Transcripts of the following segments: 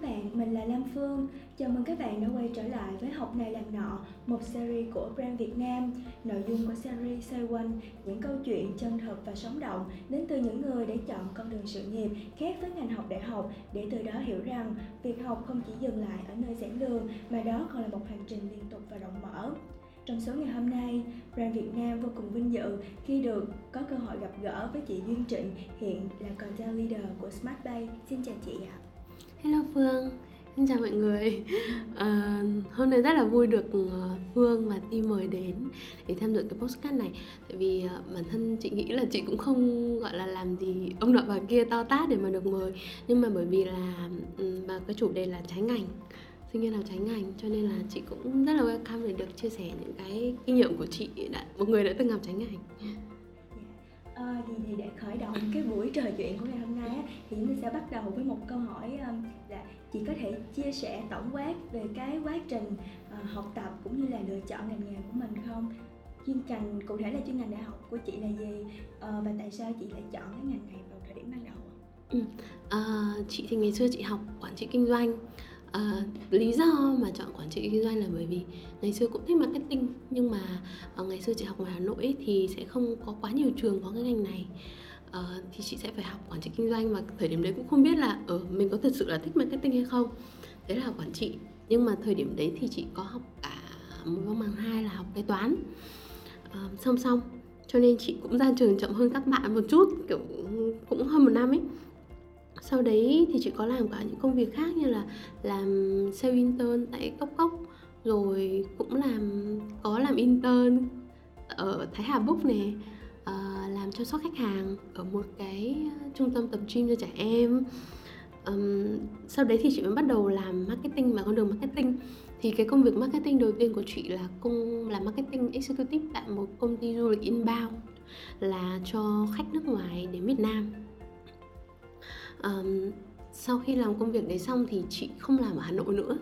các bạn, mình là Lam Phương. Chào mừng các bạn đã quay trở lại với Học này làm nọ, một series của Brand Việt Nam. Nội dung của series xoay quanh những câu chuyện chân thật và sống động đến từ những người để chọn con đường sự nghiệp khác với ngành học đại học để từ đó hiểu rằng việc học không chỉ dừng lại ở nơi giảng đường mà đó còn là một hành trình liên tục và rộng mở. Trong số ngày hôm nay, Brand Việt Nam vô cùng vinh dự khi được có cơ hội gặp gỡ với chị Duyên Trịnh, hiện là content leader của Smart Bay. Xin chào chị ạ. Hello Phương, xin chào mọi người. À, Hôm nay rất là vui được ờ, Phương và Ti mời đến để tham dự cái postcard này. Tại vì ờ, bản thân chị nghĩ là chị cũng không gọi là làm gì ông nọ bà kia to tát để mà được mời. Nhưng mà bởi vì là ừ, mà cái chủ đề là trái ngành sinh viên nào trái ngành cho nên là chị cũng rất là welcome để được chia sẻ những cái kinh nghiệm của chị đã một người đã từng làm trái ngành. Ờ, à, thì, thì để khởi động cái buổi trò chuyện của ngày hôm nay á, thì chúng ta sẽ bắt đầu với một câu hỏi um, là chị có thể chia sẻ tổng quát về cái quá trình uh, học tập cũng như là lựa chọn ngành nghề của mình không? Chuyên ngành cụ thể là chuyên ngành đại học của chị là gì uh, và tại sao chị lại chọn cái ngành này vào thời điểm ban đầu? Ừ. À, chị thì ngày xưa chị học quản trị kinh doanh À, lý do mà chọn quản trị kinh doanh là bởi vì ngày xưa cũng thích marketing nhưng mà uh, ngày xưa chị học ngoài Hà Nội thì sẽ không có quá nhiều trường có cái ngành này. Uh, thì chị sẽ phải học quản trị kinh doanh và thời điểm đấy cũng không biết là ở uh, mình có thật sự là thích marketing hay không. Đấy là học quản trị nhưng mà thời điểm đấy thì chị có học cả một văn bằng hai là học kế toán. Uh, song song cho nên chị cũng ra trường chậm hơn các bạn một chút kiểu cũng hơn một năm ấy sau đấy thì chị có làm cả những công việc khác như là làm sale intern tại cốc cốc rồi cũng làm có làm intern ở Thái Hà Book này uh, ờ, làm chăm sóc khách hàng ở một cái ờ, trung tâm tập gym cho trẻ em. Um, sau đấy thì chị mới bắt đầu làm marketing và con đường marketing. Thì cái công việc marketing đầu tiên của chị là công làm marketing executive tại một công ty du lịch inbound là cho khách nước ngoài đến Việt Nam um, sau khi làm công việc đấy xong thì chị không làm ở Hà Nội nữa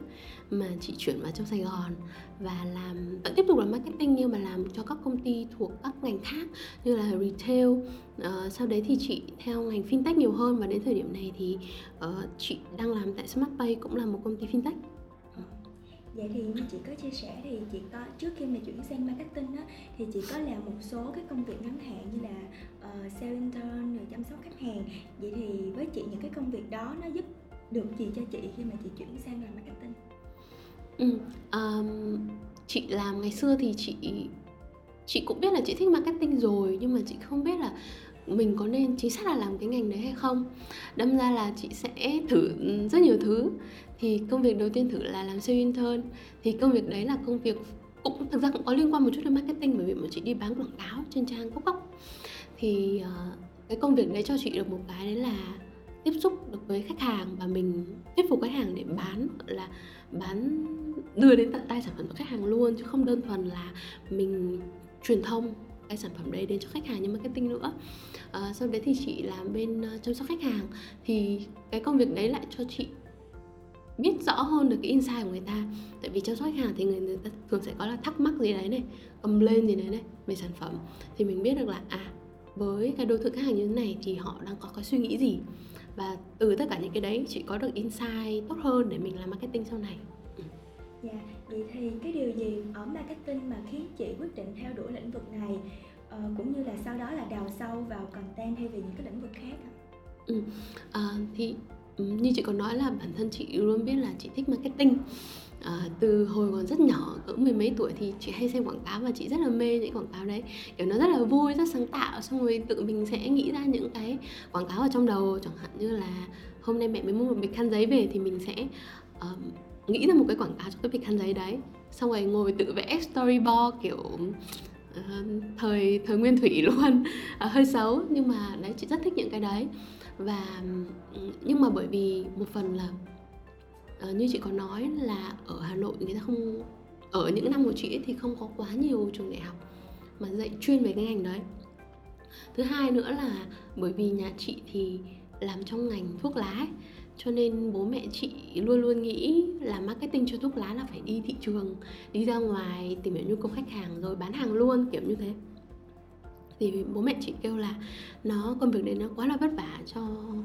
mà chị chuyển vào trong Sài Gòn và làm vẫn tiếp tục làm marketing nhưng mà làm cho các công ty thuộc các ngành khác như là retail. Uh, sau đấy thì chị theo ngành fintech nhiều hơn và đến thời điểm này thì uh, chị đang làm tại SmartPay cũng là một công ty fintech. Vậy thì như chị có chia sẻ thì chị có trước khi mà chuyển sang marketing á thì chị có làm một số cái công việc ngắn hạn như là uh, sale intern rồi chăm sóc khách hàng. Vậy thì với chị những cái công việc đó nó giúp được gì cho chị khi mà chị chuyển sang làm marketing? Ừ, um, chị làm ngày xưa thì chị chị cũng biết là chị thích marketing rồi nhưng mà chị không biết là mình có nên chính xác là làm cái ngành đấy hay không? Đâm ra là chị sẽ thử ừ, rất nhiều thứ. Thì công việc đầu tiên thử là làm sale intern. Thì công việc đấy là công việc cũng thực ra cũng có liên quan một chút đến marketing bởi vì mà chị đi bán quảng cáo trên trang cốc cốc thì uh, cái công việc đấy cho chị được một cái đấy là tiếp xúc được với khách hàng và mình thuyết phục khách hàng để bán là bán đưa đến tận tay sản phẩm của khách hàng luôn chứ không đơn thuần là mình truyền thông cái sản phẩm đấy đến cho khách hàng như marketing nữa. À, sau đấy thì chị làm bên ờ, chăm sóc khách hàng. Thì cái công việc đấy lại cho chị biết rõ hơn được cái insight của người ta. Tại vì chăm sóc khách hàng thì người, người ta thường sẽ có là thắc mắc gì đấy này cầm lên gì đấy này về sản phẩm. Thì mình biết được là à với cái đối tượng khách hàng như thế này thì họ đang có cái suy nghĩ gì? Và từ tất cả những cái đấy chị có được insight tốt hơn để mình làm marketing sau này. Dạ, vậy thì cái điều gì ở marketing mà khiến chị quyết định theo đuổi lĩnh vực này? Uh, cũng như là sau đó là đào sâu vào content thay vì những cái lĩnh vực khác ạ? Ừ, à, thì ừ, như chị có nói là bản thân chị luôn biết là chị thích marketing. À, từ hồi còn rất nhỏ cỡ mười mấy tuổi thì chị hay xem quảng cáo và chị rất là mê những quảng cáo đấy. Kiểu nó rất là vui rất sáng tạo xong rồi tự mình sẽ nghĩ ra những cái quảng cáo ở trong đầu. Chẳng hạn như là hôm nay mẹ mới mua một bịch khăn giấy về thì mình sẽ um, nghĩ ra một cái quảng cáo cho cái bịch khăn giấy đấy. Xong rồi ngồi tự vẽ storyboard kiểu uh, thời thời nguyên thủy luôn. Uh, hơi xấu nhưng mà đấy chị rất thích những cái đấy. Và nhưng mà bởi vì một phần là uh, như chị có nói là ở Hà Nội người ta không ở những năm của chị ấy thì không có quá nhiều trường đại học mà dạy chuyên về cái ngành đấy. Thứ hai nữa là bởi vì nhà chị thì làm trong ngành thuốc lá ấy, cho nên bố mẹ chị luôn luôn nghĩ là marketing cho thuốc lá là phải đi thị trường đi ra ngoài tìm hiểu nhu cầu khách hàng rồi bán hàng luôn kiểu như thế. Thì bố mẹ chị kêu là nó công việc đấy nó quá là vất vả cho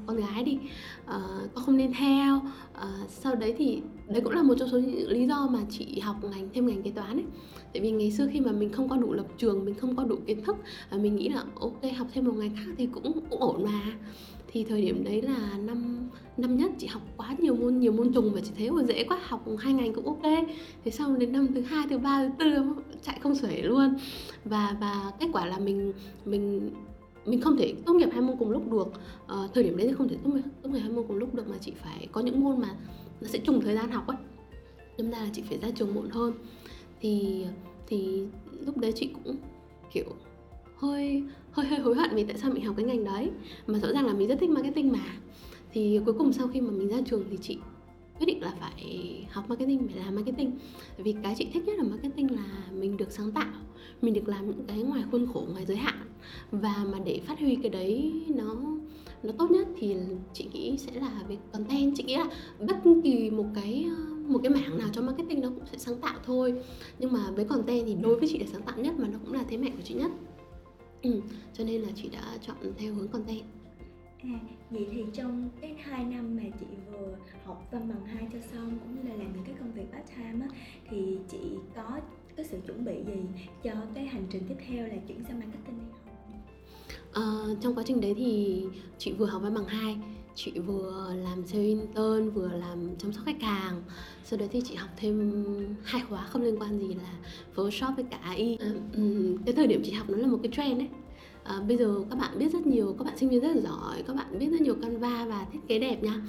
con gái đi. À, con không nên theo. À, sau đấy thì đấy cũng là một trong số những lý do mà chị học ngành thêm ngành kế toán ấy. Tại vì ngày xưa khi mà mình không có đủ lập trường mình không có đủ kiến thức và mình nghĩ là ok học thêm một ngành khác thì cũng cũng ổn mà thì thời điểm đấy là năm năm nhất chị học quá nhiều môn nhiều môn trùng và chị thấy ôi dễ quá học hai ngành cũng ok. Thế xong đến năm thứ hai thứ ba thứ tư chạy không xuể luôn. Và và kết quả là mình mình mình không thể tốt nghiệp hai môn cùng lúc được. À, thời điểm đấy thì không thể tốt nghiệp tốt nghiệp hai môn cùng lúc được mà chị phải có những môn mà nó sẽ trùng thời gian học ấy. Đâm ra là chị phải ra trường muộn hơn. Thì thì lúc đấy chị cũng kiểu hơi hơi hơi hối hận vì tại sao mình học cái ngành đấy. Mà rõ ràng là mình rất thích marketing mà. Thì cuối cùng sau khi mà mình ra trường thì chị quyết định là phải học marketing, phải làm marketing. Vì cái chị thích nhất là marketing là mình được sáng tạo, mình được làm những cái ngoài khuôn khổ, ngoài giới hạn. Và mà để phát huy cái đấy nó nó tốt nhất thì chị nghĩ sẽ là về content. Chị nghĩ là bất kỳ một cái một cái mảng nào trong marketing nó cũng sẽ sáng tạo thôi. Nhưng mà với content thì đối với chị là sáng tạo nhất mà nó cũng là thế mạnh của chị nhất ừ, cho nên là chị đã chọn theo hướng content À, vậy thì trong cái hai năm mà chị vừa học văn bằng hai cho xong cũng như là làm những cái công việc part time á thì chị có có sự chuẩn bị gì cho cái hành trình tiếp theo là chuyển sang marketing hay không? Uh, trong quá trình đấy thì chị vừa học văn bằng hai chị vừa làm sale intern vừa làm chăm sóc khách hàng. Sau đấy thì chị học thêm hai khóa không liên quan gì là photoshop với cả AI à, um, cái thời điểm chị học nó là một cái trend đấy. À, bây giờ các bạn biết rất nhiều các bạn sinh viên rất là giỏi các bạn biết rất nhiều canva và thiết kế đẹp nha.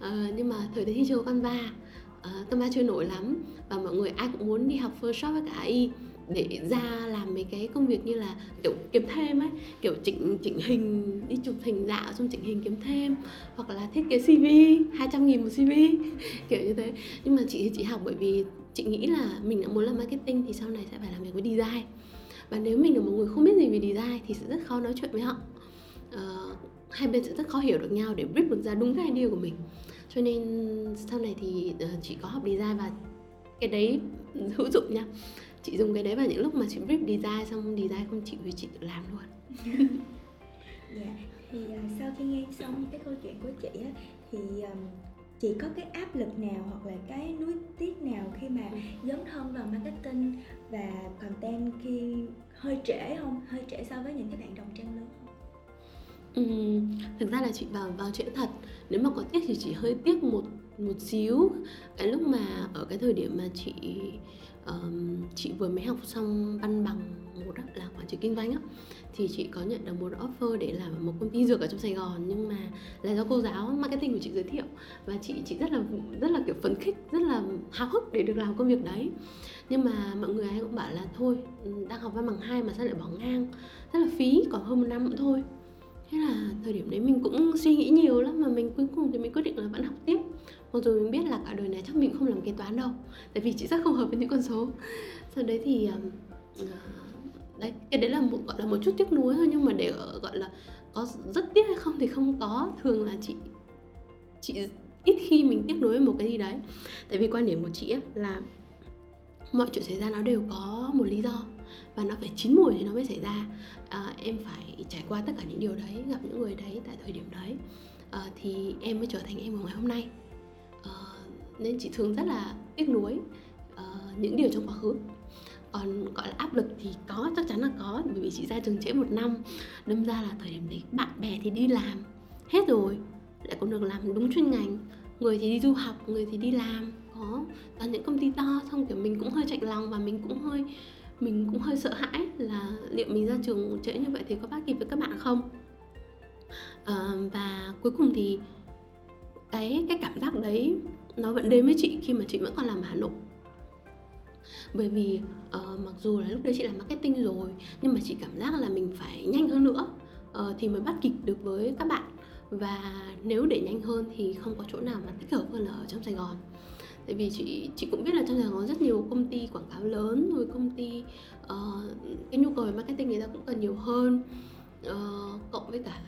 À, nhưng mà thời đấy thì chưa có canva. À, canva chưa nổi lắm và mọi người ai cũng muốn đi học photoshop với cả AI để ra làm mấy cái công việc như là kiểu kiếm thêm ấy kiểu chỉnh chỉnh hình đi chụp hình dạo xong chỉnh hình kiếm thêm hoặc là thiết kế CV 200 nghìn một CV kiểu như thế. Nhưng mà chị chị học bởi vì chị nghĩ là mình đã muốn làm marketing thì sau này sẽ phải làm việc với design. Và nếu mình là một người không biết gì về design thì sẽ rất khó nói chuyện với họ. Uh, hai bên sẽ rất khó hiểu được nhau để brief được ra đúng cái idea của mình. Cho nên sau này thì uh, chị có học design và cái đấy hữu dụng nha chị dùng cái đấy vào những lúc mà chị brief design xong design không chịu thì chị tự làm luôn. Dạ. Thì uh, sau khi nghe xong cái câu chuyện của chị á thì um, chị có cái áp lực nào hoặc là cái nuối tiếc nào khi mà dấn thân vào marketing và content khi hơi trễ không? Hơi trễ so với những cái bạn đồng trang lứa không? Ừ, thực ra là chị vào vào trễ thật. Nếu mà có tiếc thì chỉ hơi tiếc một một xíu. Cái lúc mà ở cái thời điểm mà chị um, chị vừa mới học xong văn bằng một đó, là quản trị kinh doanh á. Thì chị có nhận được một offer để làm ở một công ty dược ở trong Sài Gòn nhưng mà là do cô giáo marketing của chị giới thiệu. Và chị chị rất là rất là kiểu phấn khích rất là háo hức để được làm công việc đấy. Nhưng mà mọi người ai cũng bảo là thôi ừ, đang học văn bằng hai mà sao lại bỏ ngang? Rất là phí còn hơn một năm nữa thôi. Thế là thời điểm đấy mình cũng suy nghĩ nhiều lắm mà mình cuối cùng thì mình quyết định là vẫn học tiếp mặc dù mình biết là cả đời này chắc mình không làm kế toán đâu tại vì chị rất không hợp với những con số. Sau đấy thì uh, đấy cái đấy là một gọi là một chút tiếc nuối thôi nhưng mà để ờ, gọi là có rất tiếc hay không thì không có. Thường là chị chị ít khi mình tiếc nuối một cái gì đấy. Tại vì quan điểm của chị ấy là mọi chuyện xảy ra nó đều có một lý do và nó phải chín mùi thì nó mới xảy ra. À, em phải trải qua tất cả những điều đấy gặp những người đấy tại thời điểm đấy. À, thì em mới trở thành em của ngày hôm nay nên chị thường rất là tiếc nuối uh, những điều trong quá khứ. Còn gọi là áp lực thì có chắc chắn là có bởi vì chị ra trường trễ một năm đâm ra là thời điểm đấy bạn bè thì đi làm hết rồi lại còn được làm đúng chuyên ngành người thì đi du học người thì đi làm có toàn những công ty to xong kiểu mình cũng hơi chạy lòng và mình cũng hơi mình cũng hơi sợ hãi là liệu mình ra trường trễ như vậy thì có bắt kịp với các bạn không? À, và cuối cùng thì cái cái cảm giác đấy nó vẫn đến với chị khi mà chị vẫn còn làm ở Hà Nội. Bởi vì uh, mặc dù là lúc đấy chị làm marketing rồi nhưng mà chị cảm giác là mình phải nhanh hơn nữa uh, thì mới bắt kịp được với các bạn. Và nếu để nhanh hơn thì không có chỗ nào mà thích hợp hơn là ở trong Sài Gòn. Tại vì chị chị cũng biết là trong Sài Gòn rất nhiều công ty quảng cáo lớn rồi công ty uh, cái nhu cầu về marketing người ta cũng cần nhiều hơn. Uh, cộng với cả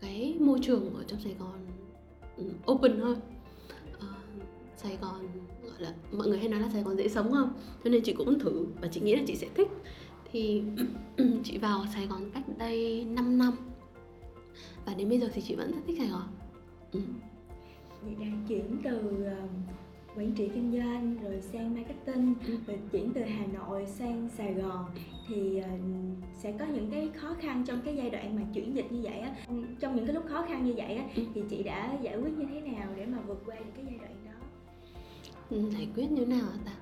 cái môi trường ở trong Sài Gòn ừ, open hơn. Sài Gòn gọi là mọi người hay nói là Sài Gòn dễ sống không? Cho nên chị cũng thử và chị nghĩ là chị sẽ thích. Thì chị vào Sài Gòn cách đây 5 năm. Và đến bây giờ thì chị vẫn rất thích Sài Gòn. Ừ. Vậy đang chuyển từ uh, quản trị kinh doanh rồi sang marketing ừ. rồi chuyển từ Hà Nội sang Sài Gòn. Thì uh, sẽ có những cái khó khăn trong cái giai đoạn mà chuyển dịch như vậy á. Trong những cái lúc khó khăn như vậy á ừ. thì chị đã giải quyết như thế nào để mà vượt qua được cái giai đoạn đó giải quyết như nào ta?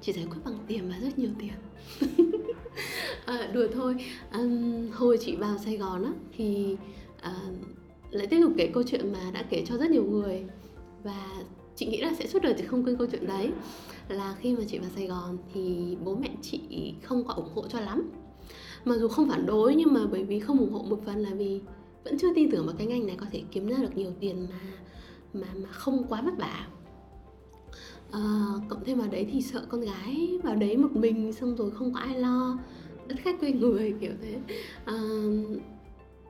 Chỉ giải quyết bằng tiền và rất nhiều tiền. À, đùa thôi. À, hồi chị vào Sài Gòn á thì à, lại tiếp tục kể câu chuyện mà đã kể cho rất nhiều người. Và chị nghĩ là sẽ suốt đời chị không quên câu chuyện đấy. Là khi mà chị vào Sài Gòn thì bố mẹ chị không có ủng hộ cho lắm. Mặc dù không phản đối nhưng mà bởi vì không ủng hộ một phần là vì vẫn chưa tin tưởng vào cái ngành này có thể kiếm ra được nhiều tiền mà mà mà không quá vất vả à, cộng thêm vào đấy thì sợ con gái vào đấy một mình xong rồi không có ai lo đất khách quê người kiểu thế. À,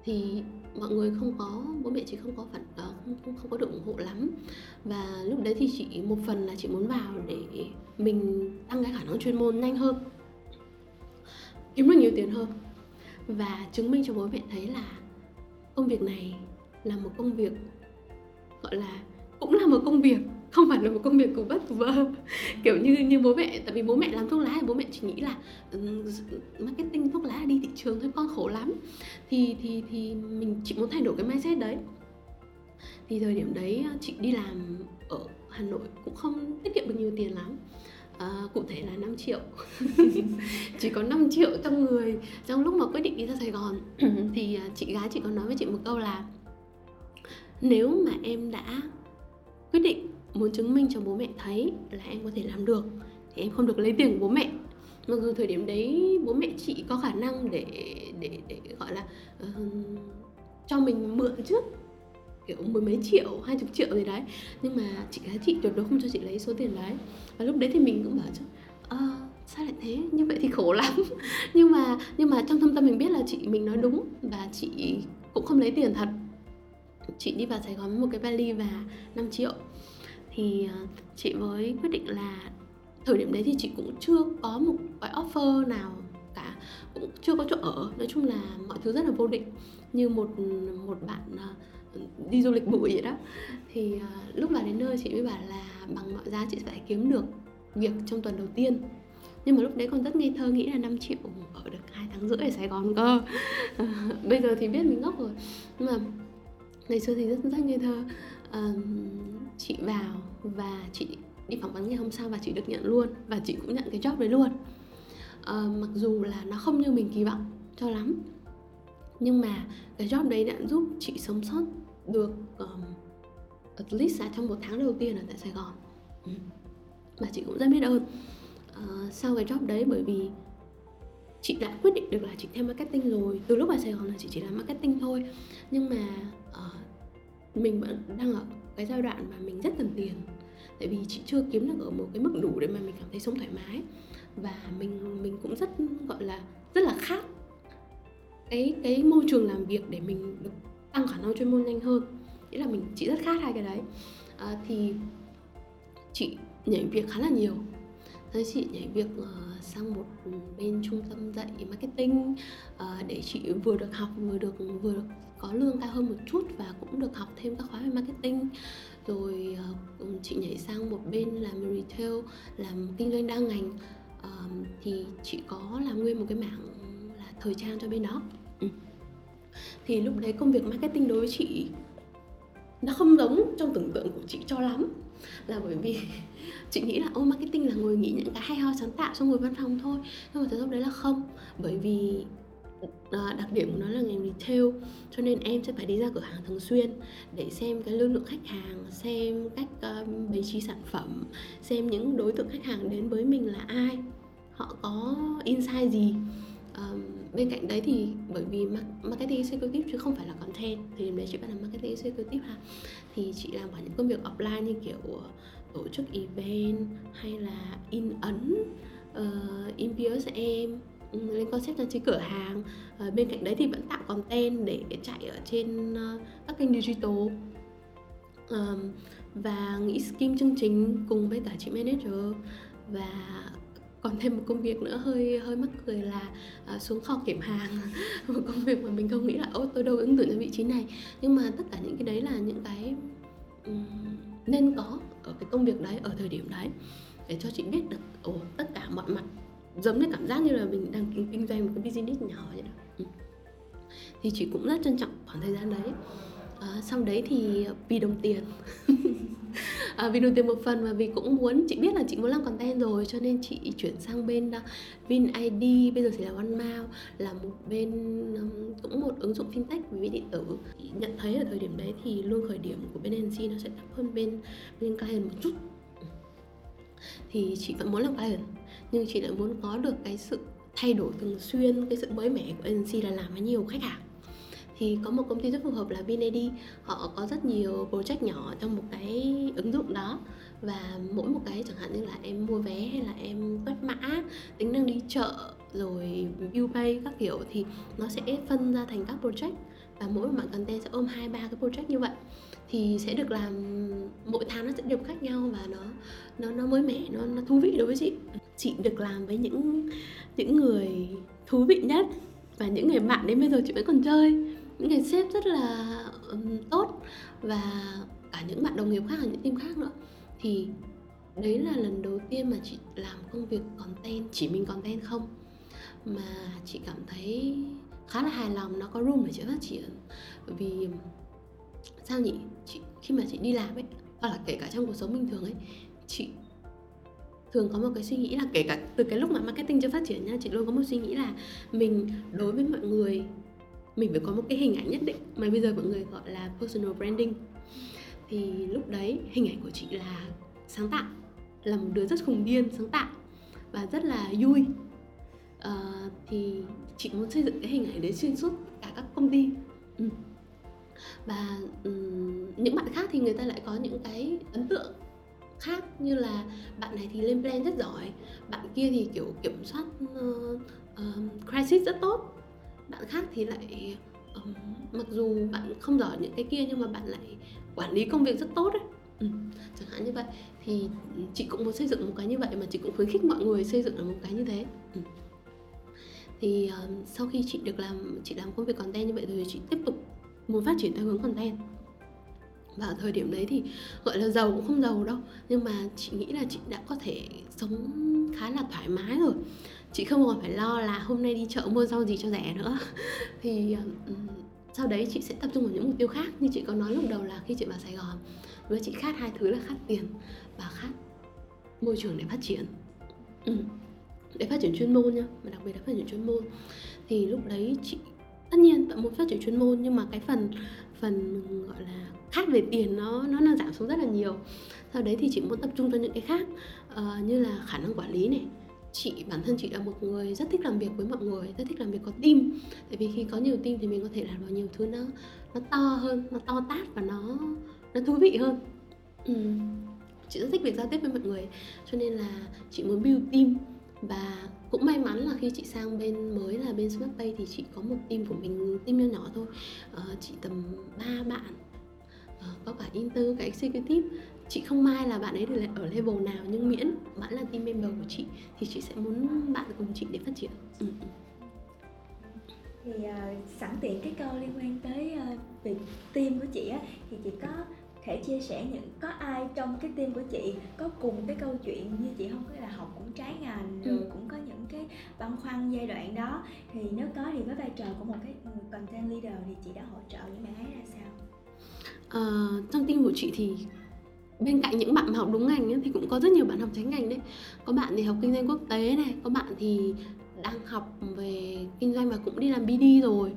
thì mọi người không có bố mẹ chị không có phản ờ, không, không không có được ủng hộ lắm. Và lúc đấy thì chị một phần là chị muốn vào để mình tăng cái khả năng chuyên môn nhanh hơn kiếm được nhiều tiền hơn. Và chứng minh cho bố mẹ thấy là công việc này là một công việc gọi là cũng là một công việc không phải là một công việc của vất vơ kiểu như như bố mẹ tại vì bố mẹ làm thuốc lá thì bố mẹ chỉ nghĩ là um, marketing thuốc lá đi thị trường thôi con khổ lắm. Thì thì thì mình chỉ muốn thay đổi cái mindset đấy. Thì thời điểm đấy chị đi làm ở Hà Nội cũng không tiết kiệm được nhiều tiền lắm. À, cụ thể là 5 triệu. Chỉ có 5 triệu trong người trong lúc mà quyết định đi ra Sài Gòn. Thì à, chị gái chị có nói với chị một câu là nếu mà em đã quyết định muốn chứng minh cho bố mẹ thấy là em có thể làm được thì em không được lấy tiền của bố mẹ. Mặc dù thời điểm đấy bố mẹ chị có khả năng để để để gọi là uh, cho mình mượn trước kiểu mười mấy triệu hai chục triệu gì đấy. Nhưng mà chị gái chị tuyệt đối không cho chị lấy số tiền đấy. Và lúc đấy thì mình cũng bảo chứ à, sao lại thế? Như vậy thì khổ lắm. Nhưng mà nhưng mà trong thâm tâm mình biết là chị mình nói đúng và chị cũng không lấy tiền thật. Chị đi vào Sài Gòn với một cái vali và 5 triệu thì ờ, chị mới quyết định là thời điểm đấy thì chị cũng chưa có một cái offer nào cả cũng chưa có chỗ ở. Nói chung là mọi thứ rất là vô định. Như một một bạn ờ, đi du lịch bụi vậy đó. Thì ờ, lúc mà đến nơi chị mới bảo là bằng mọi giá chị phải kiếm được việc trong tuần đầu tiên. Nhưng mà lúc đấy còn rất ngây thơ nghĩ là 5 triệu ở được hai tháng rưỡi ở Sài Gòn cơ. Bây giờ thì biết mình ngốc rồi. Nhưng mà ngày xưa thì rất rất ngây thơ. Uh, chị vào và chị đi phỏng vấn ngày hôm sau và chị được nhận luôn và chị cũng nhận cái job đấy luôn. À, mặc dù là nó không như mình kỳ vọng cho lắm nhưng mà cái job đấy đã giúp chị sống sót được um, at least là trong một tháng đầu tiên ở tại Sài Gòn. Ừ. và chị cũng rất biết ơn. Uh, sau cái job đấy bởi vì chị đã quyết định được là chị theo marketing rồi. Từ lúc ở Sài Gòn là chị chỉ làm marketing thôi. Nhưng mà uh, mình vẫn đang ở cái giai đoạn mà mình rất cần tiền. Tại vì chị chưa kiếm được ở một cái mức đủ để mà mình cảm thấy sống thoải mái. Và mình mình cũng rất gọi là rất là khát cái cái môi trường làm việc để mình được tăng khả năng chuyên môn nhanh hơn. Nghĩa là mình chị rất khát hai cái đấy. À, thì chị nhảy việc khá là nhiều. Thế chị nhảy việc uh, sang một bên trung tâm dạy marketing uh, để chị vừa được học vừa được vừa được có lương cao hơn một chút và cũng được học thêm các khóa về marketing. Rồi uh, chị nhảy sang một bên làm retail làm kinh doanh đa ngành. Uh, thì chị có làm nguyên một cái mảng là thời trang cho bên đó. Ừ. thì lúc đấy công việc marketing đối với chị nó không giống trong tưởng tượng của chị cho lắm là bởi vì chị nghĩ là ô marketing là ngồi nghĩ những cái hay ho sáng tạo trong ngồi văn phòng thôi. Nhưng mà thực lúc đấy là không. Bởi vì à, đặc điểm của nó là ngành retail cho nên em sẽ phải đi ra cửa hàng thường xuyên để xem cái lưu lượng khách hàng xem cách ờ, um, bày trí sản phẩm xem những đối tượng khách hàng đến với mình là ai họ có insight gì. Um, bên cạnh đấy thì bởi vì marketing executive chứ không phải là content thì đấy chị bắt là marketing executive ha. Thì chị làm cả những công việc offline như kiểu ờ, tổ chức event hay là in ấn uh, in em ừ, lên concept trang trí cửa hàng. Uh, bên cạnh đấy thì vẫn tạo content để chạy ở trên uh, các kênh digital. Um, và nghĩ skim chương trình cùng với cả chị manager. Và còn thêm một công việc nữa hơi hơi mắc cười là à, xuống kho kiểm hàng. Một công việc mà mình không nghĩ là ô tôi đâu ứng tuyển cho vị trí này. Nhưng mà tất cả những cái đấy là những cái um, nên có ở cái công việc đấy ở thời điểm đấy để cho chị biết được ồ tất cả mọi mặt giống như cảm giác như là mình đang kinh, kinh doanh một cái business nhỏ vậy đó. Ừ. thì chị cũng rất trân trọng khoảng thời gian đấy. À, sau đấy thì à, vì đồng tiền. à, vì đồng tiền một phần và vì cũng muốn chị biết là chị muốn làm content rồi cho nên chị chuyển sang bên à, uh, Vin ID bây giờ thì là OneMao là một bên um, cũng một ứng dụng fintech về ví điện tử. Nhận thấy ở thời điểm đấy thì lương khởi điểm của bên agency nó sẽ thấp hơn bên bên client một chút. Thì chị vẫn muốn làm client nhưng chị lại muốn có được cái sự thay đổi thường xuyên cái sự mới mẻ của agency là làm với nhiều khách hàng thì có một công ty rất phù hợp là VinAD họ có rất nhiều project nhỏ trong một cái ứng dụng đó. Và mỗi một cái chẳng hạn như là em mua vé hay là em quét mã, tính năng đi chợ, rồi UPay các kiểu thì nó sẽ phân ra thành các project. Và mỗi một bạn content sẽ ôm hai, ba cái project như vậy. Thì sẽ được làm, mỗi tháng nó sẽ được khác nhau và nó nó nó mới mẻ, nó nó thú vị đối với chị. Chị được làm với những những người thú vị nhất và những người bạn đến bây giờ chị vẫn còn chơi những người sếp rất là um, tốt và cả những bạn đồng nghiệp khác ở những team khác nữa. Thì đấy là lần đầu tiên mà chị làm công việc content chỉ mình content không. Mà chị cảm thấy khá là hài lòng nó có room để chị phát triển. Vì sao nhỉ? Chị khi mà chị đi làm ấy hoặc là kể cả trong cuộc sống bình thường ấy chị thường có một cái suy nghĩ là kể cả từ cái lúc mà marketing chưa phát triển nha chị luôn có một suy nghĩ là mình đối với mọi người mình phải có một cái hình ảnh nhất định. Mà bây giờ mọi người gọi là personal branding. Thì lúc đấy hình ảnh của chị là sáng tạo. Là một đứa rất khùng điên sáng tạo. Và rất là vui. Uh, thì chị muốn xây dựng cái hình ảnh đấy xuyên suốt cả các công ty. Ừ. và um, những bạn khác thì người ta lại có những cái ấn tượng khác. Như là bạn này thì lên plan rất giỏi. Bạn kia thì kiểu kiểm soát uh, uh, crisis rất tốt bạn khác thì lại um, mặc dù bạn không giỏi những cái kia nhưng mà bạn lại quản lý công việc rất tốt đấy ừ, chẳng hạn như vậy. Thì chị cũng muốn xây dựng một cái như vậy mà chị cũng khuyến khích mọi người xây dựng một cái như thế. Ừ. thì um, sau khi chị được làm chị làm công việc content như vậy rồi chị tiếp tục muốn phát triển theo hướng content. Và ở thời điểm đấy thì gọi là giàu cũng không giàu đâu nhưng mà chị nghĩ là chị đã có thể sống khá là thoải mái rồi chị không còn phải lo là hôm nay đi chợ mua rau gì cho rẻ nữa. Thì sau đấy chị sẽ tập trung vào những mục tiêu khác như chị có nói lúc đầu là khi chị vào Sài Gòn. Với chị khát hai thứ là khát tiền và khát môi trường để phát triển. Ừ. để phát triển chuyên môn nhá mà đặc biệt là phát triển chuyên môn. Thì lúc đấy chị tất nhiên vẫn muốn phát triển chuyên môn nhưng mà cái phần phần gọi là khác về tiền nó nó đang giảm xuống rất là nhiều. Sau đấy thì chị muốn tập trung cho những cái khác uh, như là khả năng quản lý này chị bản thân chị là một người rất thích làm việc với mọi người rất thích làm việc có team. Tại vì khi có nhiều team thì mình có thể làm được nhiều thứ nó nó to hơn nó to tát và nó nó thú vị hơn. Ừ. chị rất thích việc giao tiếp với mọi người cho nên là chị muốn build team. Và cũng may mắn là khi chị sang bên mới là bên SmartPay thì chị có một team của mình team nhỏ nhỏ thôi. Ờ, chị tầm 3 bạn ờ, có cả inter cả executive chị không mai là bạn ấy được ở level nào nhưng miễn bạn là team member của chị thì chị sẽ muốn bạn cùng chị để phát triển ừ. ừ. thì uh, sẵn tiện cái câu liên quan tới uh, về team của chị á thì chị có thể chia sẻ những có ai trong cái team của chị có cùng cái câu chuyện như chị không có là học cũng trái ngành ừ. rồi cũng có những cái băn khoăn giai đoạn đó thì nếu có thì với vai trò của một cái người content leader thì chị đã hỗ trợ những bạn ấy ra sao uh, trong team của chị thì bên cạnh những bạn mà học đúng ngành ấy, thì cũng có rất nhiều bạn học trái ngành đấy. Có bạn thì học kinh doanh quốc tế này có bạn thì đang học về kinh doanh và cũng đi làm BD rồi.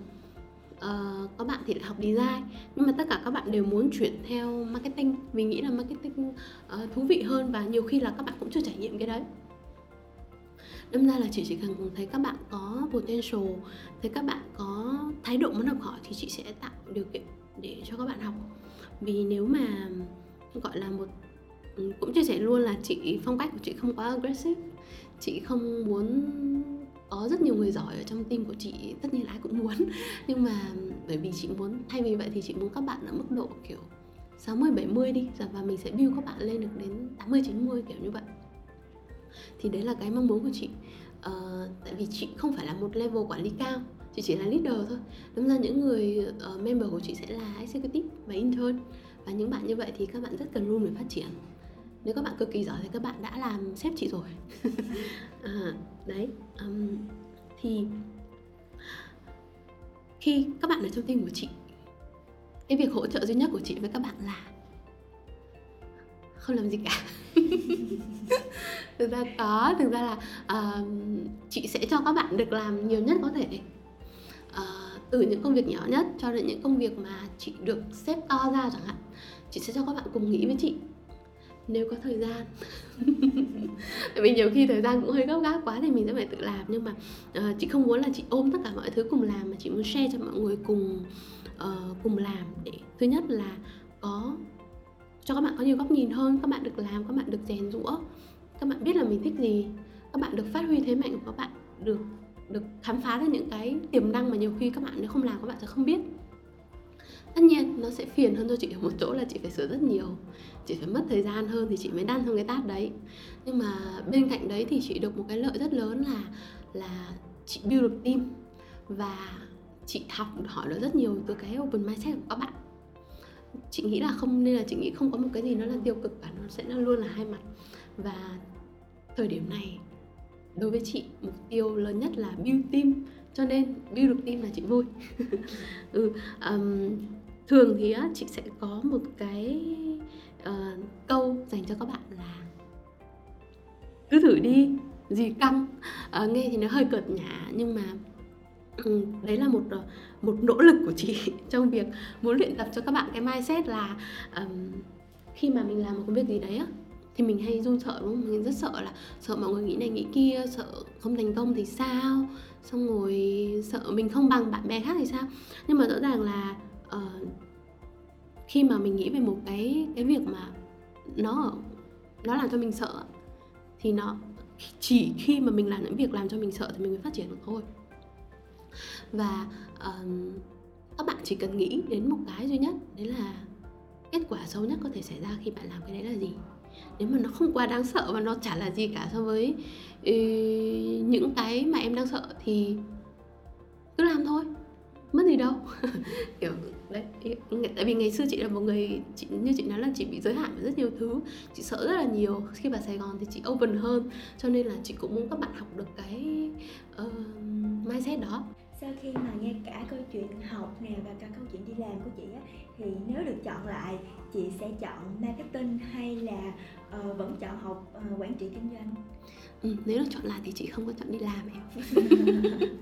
Uh, có bạn thì lại học design. Nhưng mà tất cả các bạn đều muốn chuyển theo marketing. Vì nghĩ là marketing uh, thú vị hơn và nhiều khi là các bạn cũng chưa trải nghiệm cái đấy. Đâm ra là chị chỉ cần thấy các bạn có potential thấy các bạn có thái độ muốn học hỏi thì chị sẽ tạo điều kiện để cho các bạn học. Vì nếu mà gọi là một ừ, cũng chia sẻ luôn là chị phong cách của chị không quá aggressive. Chị không muốn có rất nhiều người giỏi ở trong team của chị tất nhiên ai cũng muốn. Nhưng mà bởi vì chị muốn thay vì vậy thì chị muốn các bạn ở mức độ kiểu 60 70 đi dạ và mình sẽ build các bạn lên được đến 80 90 kiểu như vậy. Thì đấy là cái mong muốn của chị. À, tại vì chị không phải là một level quản lý cao chị chỉ là leader thôi. Đúng ra những người uh, member của chị sẽ là executive và intern và những bạn như vậy thì các bạn rất cần room để phát triển. Nếu các bạn cực kỳ giỏi thì các bạn đã làm sếp chị rồi. À, đấy um, thì khi các bạn ở trong team của chị cái việc hỗ trợ duy nhất của chị với các bạn là không làm gì cả. Thực ra có thực ra là uh, chị sẽ cho các bạn được làm nhiều nhất có thể từ những công việc nhỏ nhất cho đến những công việc mà chị được xếp to ra chẳng hạn chị sẽ cho các bạn cùng nghĩ với chị nếu có thời gian. Tại vì nhiều khi thời gian cũng hơi gấp gáp quá thì mình sẽ phải tự làm nhưng mà uh, chị không muốn là chị ôm tất cả mọi thứ cùng làm mà chị muốn share cho mọi người cùng uh, cùng làm để thứ nhất là có cho các bạn có nhiều góc nhìn hơn các bạn được làm các bạn được rèn rũa các bạn biết là mình thích gì các bạn được phát huy thế mạnh của các bạn được được khám phá ra những cái tiềm năng mà nhiều khi các bạn nếu không làm các bạn sẽ không biết. Tất nhiên, nó sẽ phiền hơn cho chị ở một chỗ là chị phải sửa rất nhiều, chị phải mất thời gian hơn thì chị mới đan xong cái tát đấy. Nhưng mà bên cạnh đấy thì chị được một cái lợi rất lớn là là chị build được team và chị học hỏi được rất nhiều từ cái open mindset của các bạn. Chị nghĩ là không, nên là chị nghĩ không có một cái gì nó là tiêu cực cả, nó sẽ luôn là hai mặt. Và thời điểm này đối với chị mục tiêu lớn nhất là build team. Cho nên build được team là chị vui. Ừ, um, thường thì á, chị sẽ có một cái uh, câu dành cho các bạn là cứ thử đi gì căng. Uh, nghe thì nó hơi cợt nhả nhưng mà ừ, đấy là một ờ, một nỗ lực của chị trong việc muốn luyện tập cho các bạn. Cái mindset là um, khi mà mình làm một công việc gì đấy á thì mình hay run sợ đúng không? Mình rất sợ là sợ mọi người nghĩ này nghĩ kia sợ không thành công thì sao? Xong rồi sợ mình không bằng bạn bè khác thì sao? Nhưng mà rõ ràng là uh, khi mà mình nghĩ về một cái cái việc mà nó nó làm cho mình sợ thì nó chỉ khi mà mình làm những việc làm cho mình sợ thì mình mới phát triển được thôi. Và uh, các bạn chỉ cần nghĩ đến một cái duy nhất đấy là kết quả xấu nhất có thể xảy ra khi bạn làm cái đấy là gì? Nếu mà nó không quá đáng sợ và nó chả là gì cả so với ý, những cái mà em đang sợ thì cứ làm thôi mất gì đâu. Kiểu đấy tại vì ngày xưa chị là một người chị như chị nói là chị bị giới hạn với rất nhiều thứ chị sợ rất là nhiều. Khi vào sài gòn thì chị open hơn cho nên là chị cũng muốn các bạn học được cái uh, mindset đó sau khi mà nghe cả câu chuyện học nè và cả câu chuyện đi làm của chị á thì nếu được chọn lại chị sẽ chọn marketing hay là uh, vẫn chọn học uh, quản trị kinh doanh? Ừ, nếu được chọn lại thì chị không có chọn đi làm em.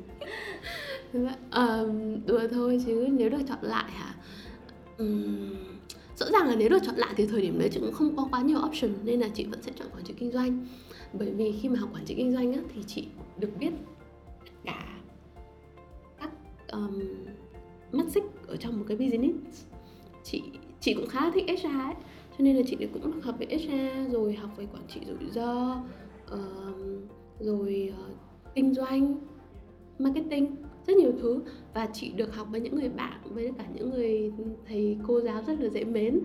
Um, đùa thôi chứ nếu được chọn lại hả? Um, rõ ràng là nếu được chọn lại thì thời điểm đấy chị cũng không có quá nhiều option nên là chị vẫn sẽ chọn quản trị kinh doanh. Bởi vì khi mà học quản trị kinh doanh á, thì chị được biết cả um, mắt xích ở trong một cái business. Chị chị cũng khá thích HR ấy cho nên là chị cũng học về HR rồi học về quản trị rủi ro uh, rồi uh, kinh doanh marketing rất nhiều thứ. Và chị được học với những người bạn với cả những người thầy cô giáo rất là dễ mến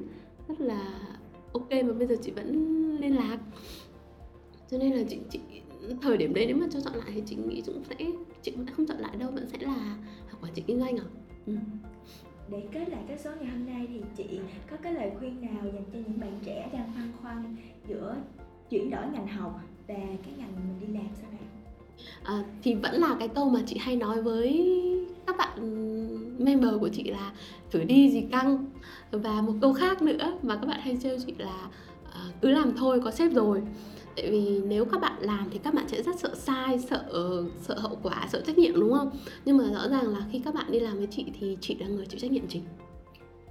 rất là ok mà bây giờ chị vẫn liên lạc. Cho nên là chị chị thời điểm đấy nếu mà cho chọn lại thì chị nghĩ cũng sẽ chị cũng không chọn lại đâu vẫn sẽ là học quản trị kinh doanh à ừ. để kết lại cái số ngày hôm nay thì chị có cái lời khuyên nào dành cho những bạn trẻ đang băn khoăn giữa chuyển đổi ngành học và cái ngành mình đi làm sau này? À, thì vẫn là cái câu mà chị hay nói với các bạn member của chị là thử đi gì căng. Và một câu khác nữa mà các bạn hay trêu chị là à, cứ làm thôi có sếp rồi tại vì nếu các bạn làm thì các bạn sẽ rất sợ sai sợ sợ hậu quả sợ trách nhiệm đúng không? Nhưng mà rõ ràng là khi các bạn đi làm với chị thì chị là người chịu trách nhiệm chính.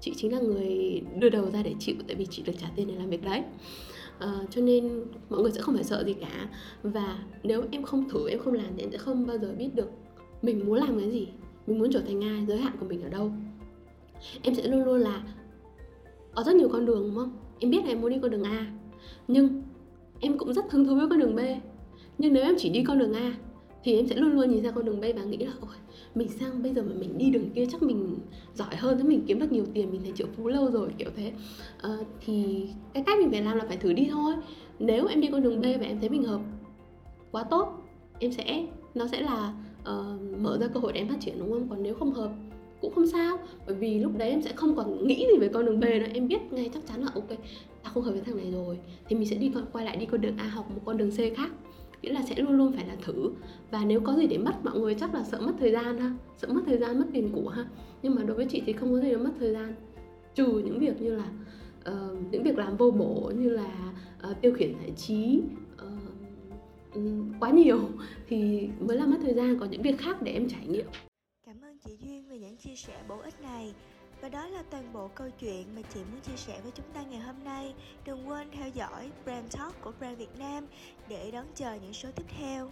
Chị chính là người đưa đầu ra để chịu tại vì chị được trả tiền để làm việc đấy. À, cho nên mọi người sẽ không phải sợ gì cả. Và nếu em không thử em không làm thì em sẽ không bao giờ biết được mình muốn làm cái gì mình muốn trở thành ai giới hạn của mình ở đâu. Em sẽ luôn luôn là có rất nhiều con đường đúng không? Em biết là em muốn đi con đường a nhưng em cũng rất hứng thú với con đường b. Nhưng nếu em chỉ đi con đường a thì em sẽ luôn luôn nhìn ra con đường b và nghĩ là ôi mình sang bây giờ mà mình đi đường kia chắc mình giỏi hơn chứ mình kiếm được nhiều tiền mình thành triệu phú lâu rồi kiểu thế. À, thì cái cách mình phải làm là phải thử đi thôi. Nếu em đi con đường b và em thấy mình hợp quá tốt em sẽ nó sẽ là uh, mở ra cơ hội để em phát triển đúng không? Còn nếu không hợp cũng không sao. Bởi vì lúc đấy em sẽ không còn nghĩ gì về con đường B nữa. Em biết ngay chắc chắn là ok ta không hợp với thằng này rồi. Thì mình sẽ đi quay lại đi con đường A học một con đường C khác. Nghĩa là sẽ luôn luôn phải là thử. Và nếu có gì để mất mọi người chắc là sợ mất thời gian ha. Sợ mất thời gian mất tiền của ha. Nhưng mà đối với chị thì không có gì để mất thời gian. Trừ những việc như là uh, những việc làm vô bổ như là uh, tiêu khiển giải trí uh, quá nhiều thì mới là mất thời gian. Còn những việc khác để em trải nghiệm. Cảm ơn chị duy về những chia sẻ bổ ích này và đó là toàn bộ câu chuyện mà chị muốn chia sẻ với chúng ta ngày hôm nay. Đừng quên theo dõi Brand Talk của Brand Việt Nam để đón chờ những số tiếp theo.